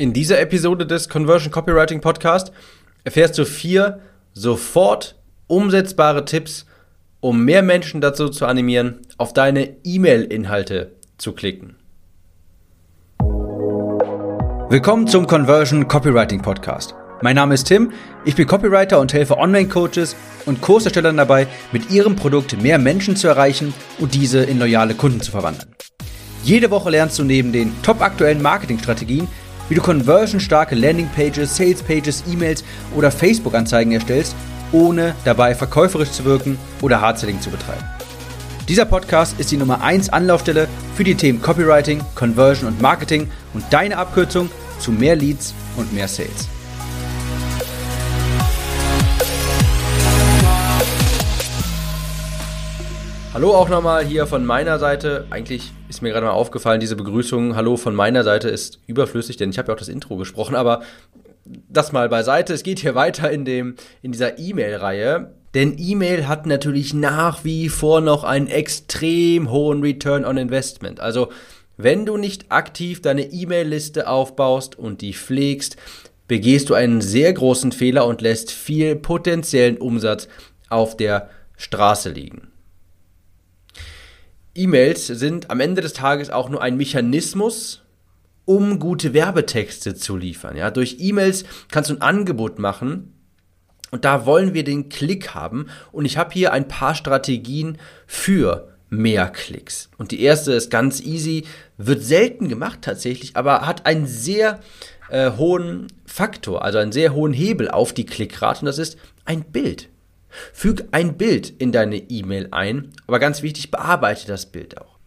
In dieser Episode des Conversion Copywriting Podcast erfährst du vier sofort umsetzbare Tipps, um mehr Menschen dazu zu animieren, auf deine E-Mail-Inhalte zu klicken. Willkommen zum Conversion Copywriting Podcast. Mein Name ist Tim, ich bin Copywriter und helfe Online-Coaches und Kurserstellern dabei, mit ihrem Produkt mehr Menschen zu erreichen und diese in loyale Kunden zu verwandeln. Jede Woche lernst du neben den top aktuellen Marketingstrategien, wie du conversionstarke Landingpages, Salespages, E-Mails oder Facebook-Anzeigen erstellst, ohne dabei verkäuferisch zu wirken oder Hardselling zu betreiben. Dieser Podcast ist die Nummer 1 Anlaufstelle für die Themen Copywriting, Conversion und Marketing und deine Abkürzung zu mehr Leads und mehr Sales. Hallo auch nochmal hier von meiner Seite. Eigentlich ist mir gerade mal aufgefallen, diese Begrüßung Hallo von meiner Seite ist überflüssig, denn ich habe ja auch das Intro gesprochen, aber das mal beiseite. Es geht hier weiter in, dem, in dieser E-Mail-Reihe. Denn E-Mail hat natürlich nach wie vor noch einen extrem hohen Return on Investment. Also wenn du nicht aktiv deine E-Mail-Liste aufbaust und die pflegst, begehst du einen sehr großen Fehler und lässt viel potenziellen Umsatz auf der Straße liegen. E-Mails sind am Ende des Tages auch nur ein Mechanismus, um gute Werbetexte zu liefern. Ja, durch E-Mails kannst du ein Angebot machen und da wollen wir den Klick haben und ich habe hier ein paar Strategien für mehr Klicks. Und die erste ist ganz easy, wird selten gemacht tatsächlich, aber hat einen sehr äh, hohen Faktor, also einen sehr hohen Hebel auf die Klickrate und das ist ein Bild. Füg ein Bild in deine E-Mail ein, aber ganz wichtig, bearbeite das Bild auch.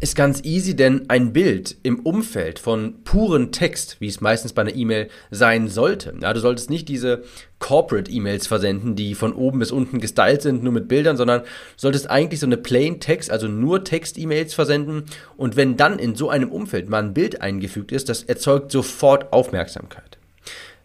Ist ganz easy, denn ein Bild im Umfeld von puren Text, wie es meistens bei einer E-Mail sein sollte. Ja, du solltest nicht diese Corporate-E-Mails versenden, die von oben bis unten gestylt sind, nur mit Bildern, sondern solltest eigentlich so eine Plain Text, also nur Text-E-Mails versenden. Und wenn dann in so einem Umfeld mal ein Bild eingefügt ist, das erzeugt sofort Aufmerksamkeit.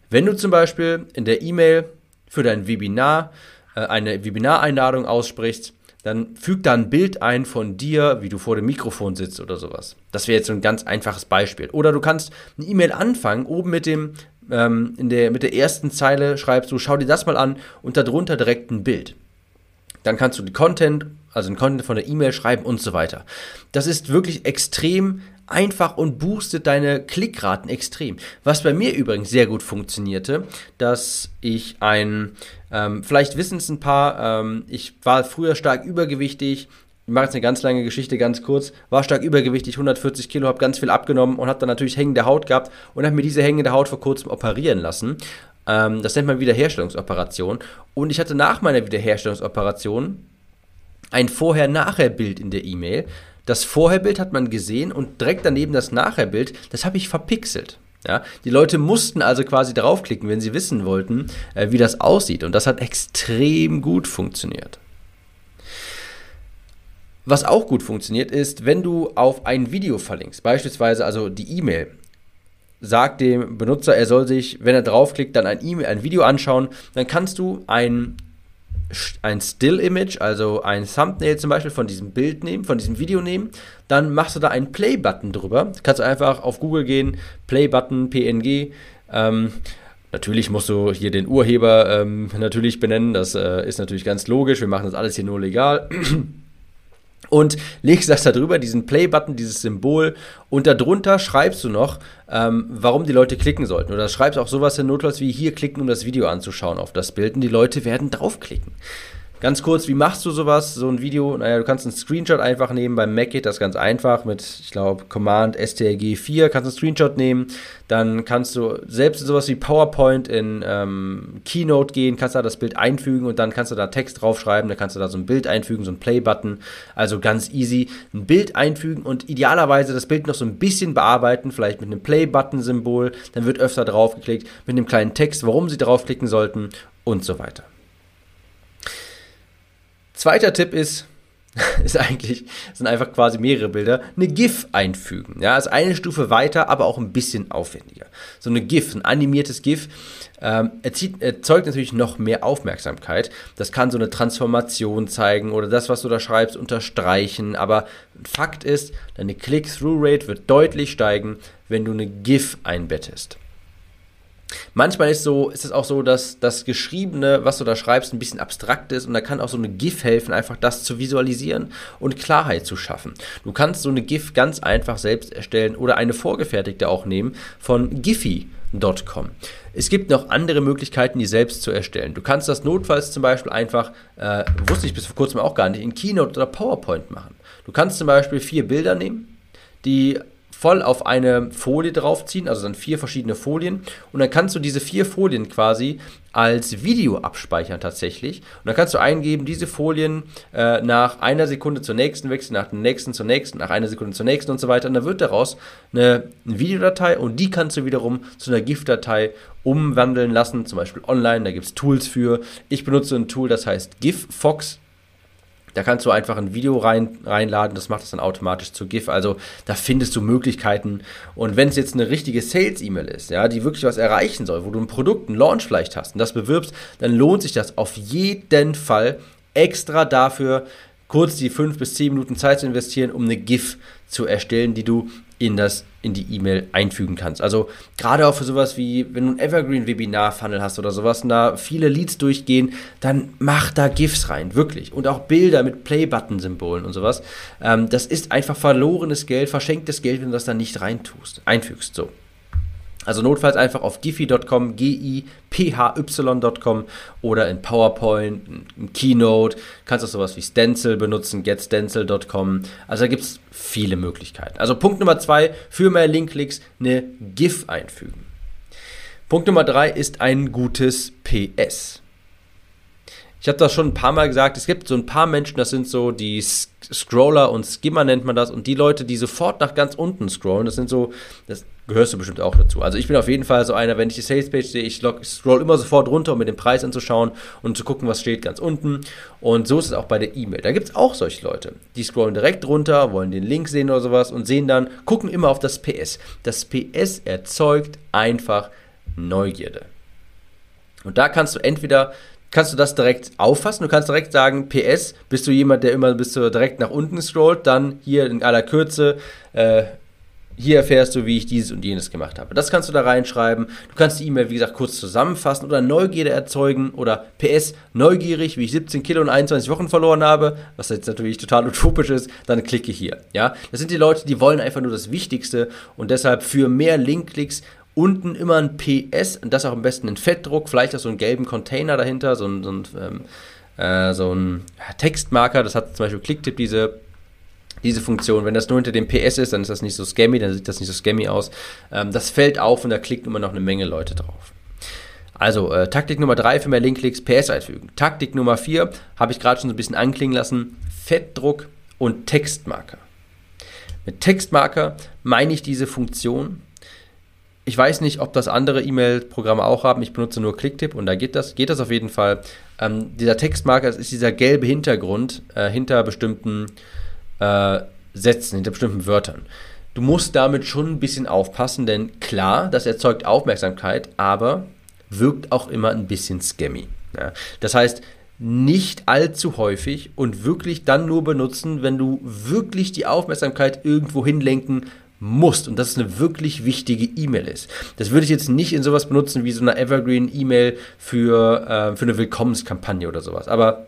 Wenn du zum Beispiel in der E-Mail für dein Webinar eine Webinareinladung aussprichst, dann füg da ein Bild ein von dir, wie du vor dem Mikrofon sitzt oder sowas. Das wäre jetzt so ein ganz einfaches Beispiel. Oder du kannst eine E-Mail anfangen, oben mit dem, ähm, in der, mit der ersten Zeile schreibst du, schau dir das mal an und darunter direkt ein Bild. Dann kannst du die Content, also den Content von der E-Mail schreiben und so weiter. Das ist wirklich extrem einfach und boostet deine Klickraten extrem. Was bei mir übrigens sehr gut funktionierte, dass ich ein, ähm, vielleicht wissen es ein paar, ähm, ich war früher stark übergewichtig, ich mache jetzt eine ganz lange Geschichte, ganz kurz, war stark übergewichtig, 140 Kilo, habe ganz viel abgenommen und habe dann natürlich hängende Haut gehabt und habe mir diese hängende Haut vor kurzem operieren lassen. Ähm, das nennt man Wiederherstellungsoperation. Und ich hatte nach meiner Wiederherstellungsoperation ein Vorher-Nachher-Bild in der E-Mail. Das Vorherbild hat man gesehen und direkt daneben das Nachherbild, das habe ich verpixelt. Ja, die Leute mussten also quasi draufklicken, wenn sie wissen wollten, äh, wie das aussieht. Und das hat extrem gut funktioniert. Was auch gut funktioniert ist, wenn du auf ein Video verlinkst, beispielsweise also die E-Mail, sag dem Benutzer, er soll sich, wenn er draufklickt, dann ein, e ein Video anschauen, dann kannst du ein ein Still-Image, also ein Thumbnail zum Beispiel von diesem Bild nehmen, von diesem Video nehmen, dann machst du da einen Play-Button drüber. Kannst du einfach auf Google gehen, Play-Button, PNG. Ähm, natürlich musst du hier den Urheber ähm, natürlich benennen, das äh, ist natürlich ganz logisch, wir machen das alles hier nur legal. und legst das da drüber, diesen Play-Button, dieses Symbol und darunter schreibst du noch, ähm, warum die Leute klicken sollten. Oder schreibst auch sowas in Notfalls wie hier klicken, um das Video anzuschauen auf das Bild und die Leute werden draufklicken. Ganz kurz, wie machst du sowas, so ein Video? Naja, du kannst einen Screenshot einfach nehmen. Beim Mac geht das ganz einfach mit, ich glaube, Command STRG 4 kannst du einen Screenshot nehmen. Dann kannst du selbst in sowas wie PowerPoint in ähm, Keynote gehen, kannst da das Bild einfügen und dann kannst du da Text draufschreiben. Dann kannst du da so ein Bild einfügen, so ein Play-Button. Also ganz easy. Ein Bild einfügen und idealerweise das Bild noch so ein bisschen bearbeiten, vielleicht mit einem Play-Button-Symbol. Dann wird öfter draufgeklickt, mit einem kleinen Text, warum sie draufklicken sollten und so weiter. Zweiter Tipp ist, ist eigentlich, sind einfach quasi mehrere Bilder, eine GIF einfügen. Ja, ist eine Stufe weiter, aber auch ein bisschen aufwendiger. So eine GIF, ein animiertes GIF, ähm, erzieht, erzeugt natürlich noch mehr Aufmerksamkeit. Das kann so eine Transformation zeigen oder das, was du da schreibst, unterstreichen. Aber Fakt ist, deine Click-Through-Rate wird deutlich steigen, wenn du eine GIF einbettest. Manchmal ist, so, ist es auch so, dass das Geschriebene, was du da schreibst, ein bisschen abstrakt ist und da kann auch so eine GIF helfen, einfach das zu visualisieren und Klarheit zu schaffen. Du kannst so eine GIF ganz einfach selbst erstellen oder eine vorgefertigte auch nehmen von Giphy.com. Es gibt noch andere Möglichkeiten, die selbst zu erstellen. Du kannst das notfalls zum Beispiel einfach, äh, wusste ich bis vor kurzem auch gar nicht, in Keynote oder PowerPoint machen. Du kannst zum Beispiel vier Bilder nehmen, die voll auf eine Folie draufziehen, also dann vier verschiedene Folien. Und dann kannst du diese vier Folien quasi als Video abspeichern tatsächlich. Und dann kannst du eingeben, diese Folien äh, nach einer Sekunde zur nächsten wechseln, nach der nächsten zur nächsten, nach einer Sekunde zur nächsten und so weiter. Und dann wird daraus eine, eine Videodatei und die kannst du wiederum zu einer GIF-Datei umwandeln lassen, zum Beispiel online. Da gibt es Tools für. Ich benutze ein Tool, das heißt GIFFox. Da kannst du einfach ein Video rein, reinladen, das macht es dann automatisch zu GIF. Also da findest du Möglichkeiten. Und wenn es jetzt eine richtige Sales-E-Mail ist, ja, die wirklich was erreichen soll, wo du ein Produkt, einen Launch vielleicht hast und das bewirbst, dann lohnt sich das auf jeden Fall extra dafür, kurz die fünf bis zehn Minuten Zeit zu investieren, um eine GIF zu erstellen, die du in, das, in die E-Mail einfügen kannst. Also gerade auch für sowas wie, wenn du ein Evergreen-Webinar-Funnel hast oder sowas und da viele Leads durchgehen, dann mach da GIFs rein, wirklich. Und auch Bilder mit Play-Button-Symbolen und sowas. Ähm, das ist einfach verlorenes Geld, verschenktes Geld, wenn du das dann nicht reintust, einfügst. So. Also notfalls einfach auf giphy.com, G-I-P-H-Y.com oder in PowerPoint, in Keynote. Kannst auch sowas wie Stencil benutzen, getstencil.com. Also da gibt es viele Möglichkeiten. Also Punkt Nummer zwei, für mehr Linkklicks eine GIF einfügen. Punkt Nummer drei ist ein gutes PS. Ich habe das schon ein paar Mal gesagt, es gibt so ein paar Menschen, das sind so die Scroller und Skimmer nennt man das und die Leute, die sofort nach ganz unten scrollen, das sind so, das gehörst du bestimmt auch dazu. Also ich bin auf jeden Fall so einer, wenn ich die Salespage sehe, ich scroll immer sofort runter, um mir den Preis anzuschauen und zu gucken, was steht ganz unten. Und so ist es auch bei der E-Mail. Da gibt es auch solche Leute, die scrollen direkt runter, wollen den Link sehen oder sowas und sehen dann, gucken immer auf das PS. Das PS erzeugt einfach Neugierde. Und da kannst du entweder kannst du das direkt auffassen. Du kannst direkt sagen, PS, bist du jemand, der immer bis direkt nach unten scrollt, dann hier in aller Kürze äh, hier erfährst du, wie ich dieses und jenes gemacht habe. Das kannst du da reinschreiben. Du kannst die E-Mail, wie gesagt, kurz zusammenfassen oder Neugierde erzeugen oder PS, neugierig, wie ich 17 Kilo in 21 Wochen verloren habe, was jetzt natürlich total utopisch ist, dann klicke hier. Ja, das sind die Leute, die wollen einfach nur das Wichtigste und deshalb für mehr Linkklicks unten immer ein PS und das auch am besten in Fettdruck, vielleicht auch so einen gelben Container dahinter, so ein, so ein, ähm, äh, so ein Textmarker, das hat zum Beispiel Clicktip diese diese Funktion. Wenn das nur hinter dem PS ist, dann ist das nicht so scammy, dann sieht das nicht so scammy aus. Ähm, das fällt auf und da klicken immer noch eine Menge Leute drauf. Also, äh, Taktik Nummer 3 für mehr Linkklicks, PS einfügen. Taktik Nummer 4 habe ich gerade schon so ein bisschen anklingen lassen, Fettdruck und Textmarker. Mit Textmarker meine ich diese Funktion. Ich weiß nicht, ob das andere E-Mail-Programme auch haben. Ich benutze nur Clicktip und da geht das, geht das auf jeden Fall. Ähm, dieser Textmarker, ist dieser gelbe Hintergrund äh, hinter bestimmten äh, Sätzen, hinter bestimmten Wörtern. Du musst damit schon ein bisschen aufpassen, denn klar, das erzeugt Aufmerksamkeit, aber wirkt auch immer ein bisschen scammy. Ja? Das heißt, nicht allzu häufig und wirklich dann nur benutzen, wenn du wirklich die Aufmerksamkeit irgendwo hinlenken musst und das eine wirklich wichtige E-Mail ist. Das würde ich jetzt nicht in sowas benutzen wie so eine Evergreen-E-Mail für, äh, für eine Willkommenskampagne oder sowas. Aber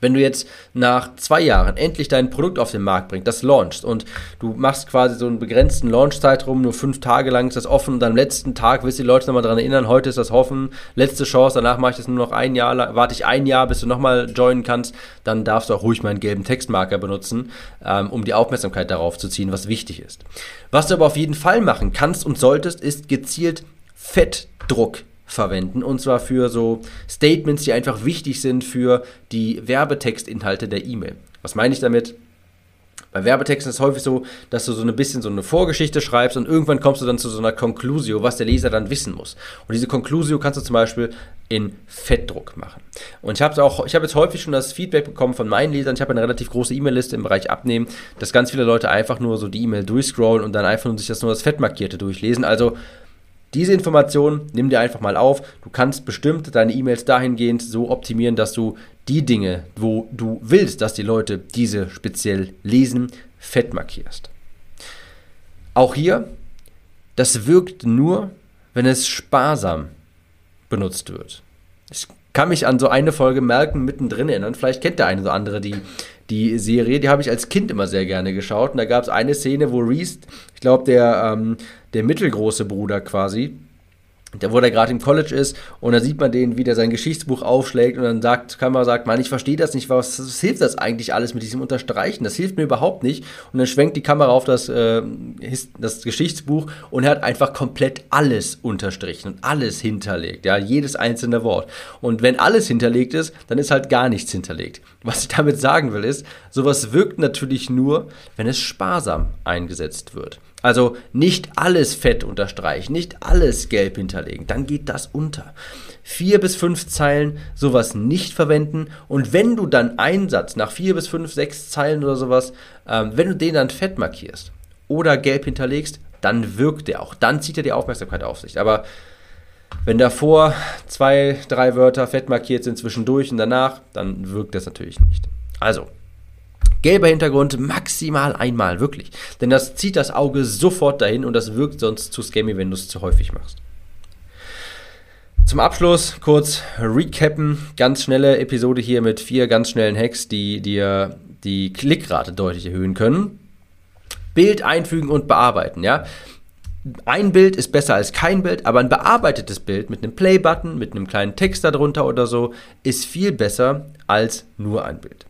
wenn du jetzt nach zwei Jahren endlich dein Produkt auf den Markt bringst, das launchst und du machst quasi so einen begrenzten Launch-Zeitraum, nur fünf Tage lang ist das offen und am letzten Tag wirst du die Leute nochmal daran erinnern, heute ist das offen, letzte Chance, danach mache ich das nur noch ein Jahr warte ich ein Jahr, bis du nochmal joinen kannst, dann darfst du auch ruhig meinen gelben Textmarker benutzen, ähm, um die Aufmerksamkeit darauf zu ziehen, was wichtig ist. Was du aber auf jeden Fall machen kannst und solltest, ist gezielt Fettdruck verwenden. Und zwar für so Statements, die einfach wichtig sind für die Werbetextinhalte der E-Mail. Was meine ich damit? Bei Werbetexten ist es häufig so, dass du so ein bisschen so eine Vorgeschichte schreibst und irgendwann kommst du dann zu so einer Conclusio, was der Leser dann wissen muss. Und diese Conclusio kannst du zum Beispiel in Fettdruck machen. Und ich habe auch, ich habe jetzt häufig schon das Feedback bekommen von meinen Lesern. Ich habe eine relativ große E-Mail-Liste im Bereich Abnehmen, dass ganz viele Leute einfach nur so die E-Mail durchscrollen und dann einfach nur sich das nur das Fettmarkierte durchlesen. Also diese Information nimm dir einfach mal auf. Du kannst bestimmt deine E-Mails dahingehend so optimieren, dass du die Dinge, wo du willst, dass die Leute diese speziell lesen, fett markierst. Auch hier das wirkt nur, wenn es sparsam benutzt wird. Ich kann mich an so eine Folge Merken mittendrin erinnern. Vielleicht kennt der eine oder andere die, die Serie. Die habe ich als Kind immer sehr gerne geschaut. Und da gab es eine Szene, wo Reese, ich glaube, der, ähm, der mittelgroße Bruder quasi, der, wo der gerade im College ist und da sieht man den, wie der sein Geschichtsbuch aufschlägt und dann sagt, Kamera sagt, man, ich verstehe das nicht, was, was, hilft das eigentlich alles mit diesem Unterstreichen? Das hilft mir überhaupt nicht. Und dann schwenkt die Kamera auf das, äh, das Geschichtsbuch und er hat einfach komplett alles unterstrichen und alles hinterlegt, ja, jedes einzelne Wort. Und wenn alles hinterlegt ist, dann ist halt gar nichts hinterlegt. Was ich damit sagen will, ist, sowas wirkt natürlich nur, wenn es sparsam eingesetzt wird. Also nicht alles fett unterstreichen, nicht alles gelb hinterlegen, dann geht das unter. Vier bis fünf Zeilen sowas nicht verwenden und wenn du dann einen Satz nach vier bis fünf, sechs Zeilen oder sowas, ähm, wenn du den dann fett markierst oder gelb hinterlegst, dann wirkt der auch, dann zieht er die Aufmerksamkeit auf sich. Aber wenn davor zwei, drei Wörter fett markiert sind zwischendurch und danach, dann wirkt das natürlich nicht. Also, Gelber Hintergrund maximal einmal, wirklich. Denn das zieht das Auge sofort dahin und das wirkt sonst zu scammy, wenn du es zu häufig machst. Zum Abschluss kurz recappen. Ganz schnelle Episode hier mit vier ganz schnellen Hacks, die dir die Klickrate deutlich erhöhen können. Bild einfügen und bearbeiten, ja. Ein Bild ist besser als kein Bild, aber ein bearbeitetes Bild mit einem Play-Button, mit einem kleinen Text darunter oder so, ist viel besser als nur ein Bild.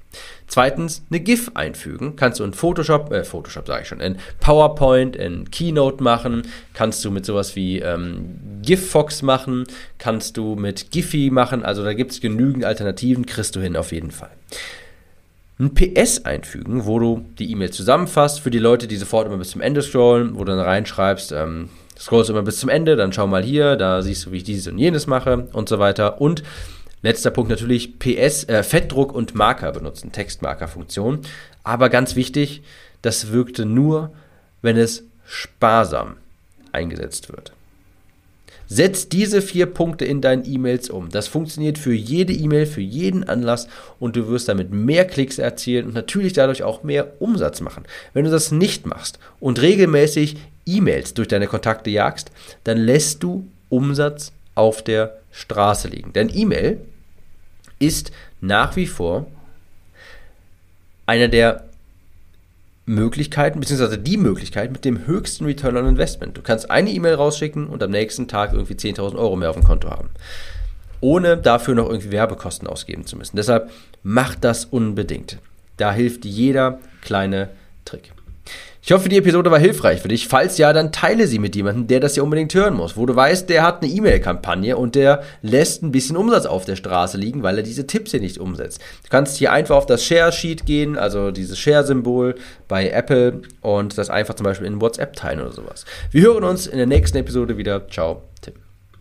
Zweitens, eine GIF einfügen. Kannst du in Photoshop, äh, Photoshop sage ich schon, in PowerPoint, in Keynote machen. Kannst du mit sowas wie ähm, GIF-Fox machen. Kannst du mit Giphy machen. Also da gibt es genügend Alternativen, kriegst du hin auf jeden Fall. Ein PS einfügen, wo du die E-Mail zusammenfasst für die Leute, die sofort immer bis zum Ende scrollen, wo du dann reinschreibst, ähm, scrollst immer bis zum Ende, dann schau mal hier, da siehst du, wie ich dieses und jenes mache und so weiter. Und Letzter Punkt natürlich PS, äh, Fettdruck und Marker benutzen, Textmarkerfunktion. Aber ganz wichtig, das wirkte nur, wenn es sparsam eingesetzt wird. Setz diese vier Punkte in deinen E-Mails um. Das funktioniert für jede E-Mail, für jeden Anlass und du wirst damit mehr Klicks erzielen und natürlich dadurch auch mehr Umsatz machen. Wenn du das nicht machst und regelmäßig E-Mails durch deine Kontakte jagst, dann lässt du Umsatz auf der Straße liegen. Denn E-Mail ist nach wie vor einer der Möglichkeiten, beziehungsweise die Möglichkeit mit dem höchsten Return on Investment. Du kannst eine E-Mail rausschicken und am nächsten Tag irgendwie 10.000 Euro mehr auf dem Konto haben. Ohne dafür noch irgendwie Werbekosten ausgeben zu müssen. Deshalb mach das unbedingt. Da hilft jeder kleine Trick. Ich hoffe, die Episode war hilfreich für dich. Falls ja, dann teile sie mit jemandem, der das ja unbedingt hören muss. Wo du weißt, der hat eine E-Mail-Kampagne und der lässt ein bisschen Umsatz auf der Straße liegen, weil er diese Tipps hier nicht umsetzt. Du kannst hier einfach auf das Share-Sheet gehen, also dieses Share-Symbol bei Apple und das einfach zum Beispiel in WhatsApp teilen oder sowas. Wir hören uns in der nächsten Episode wieder. Ciao, Tim.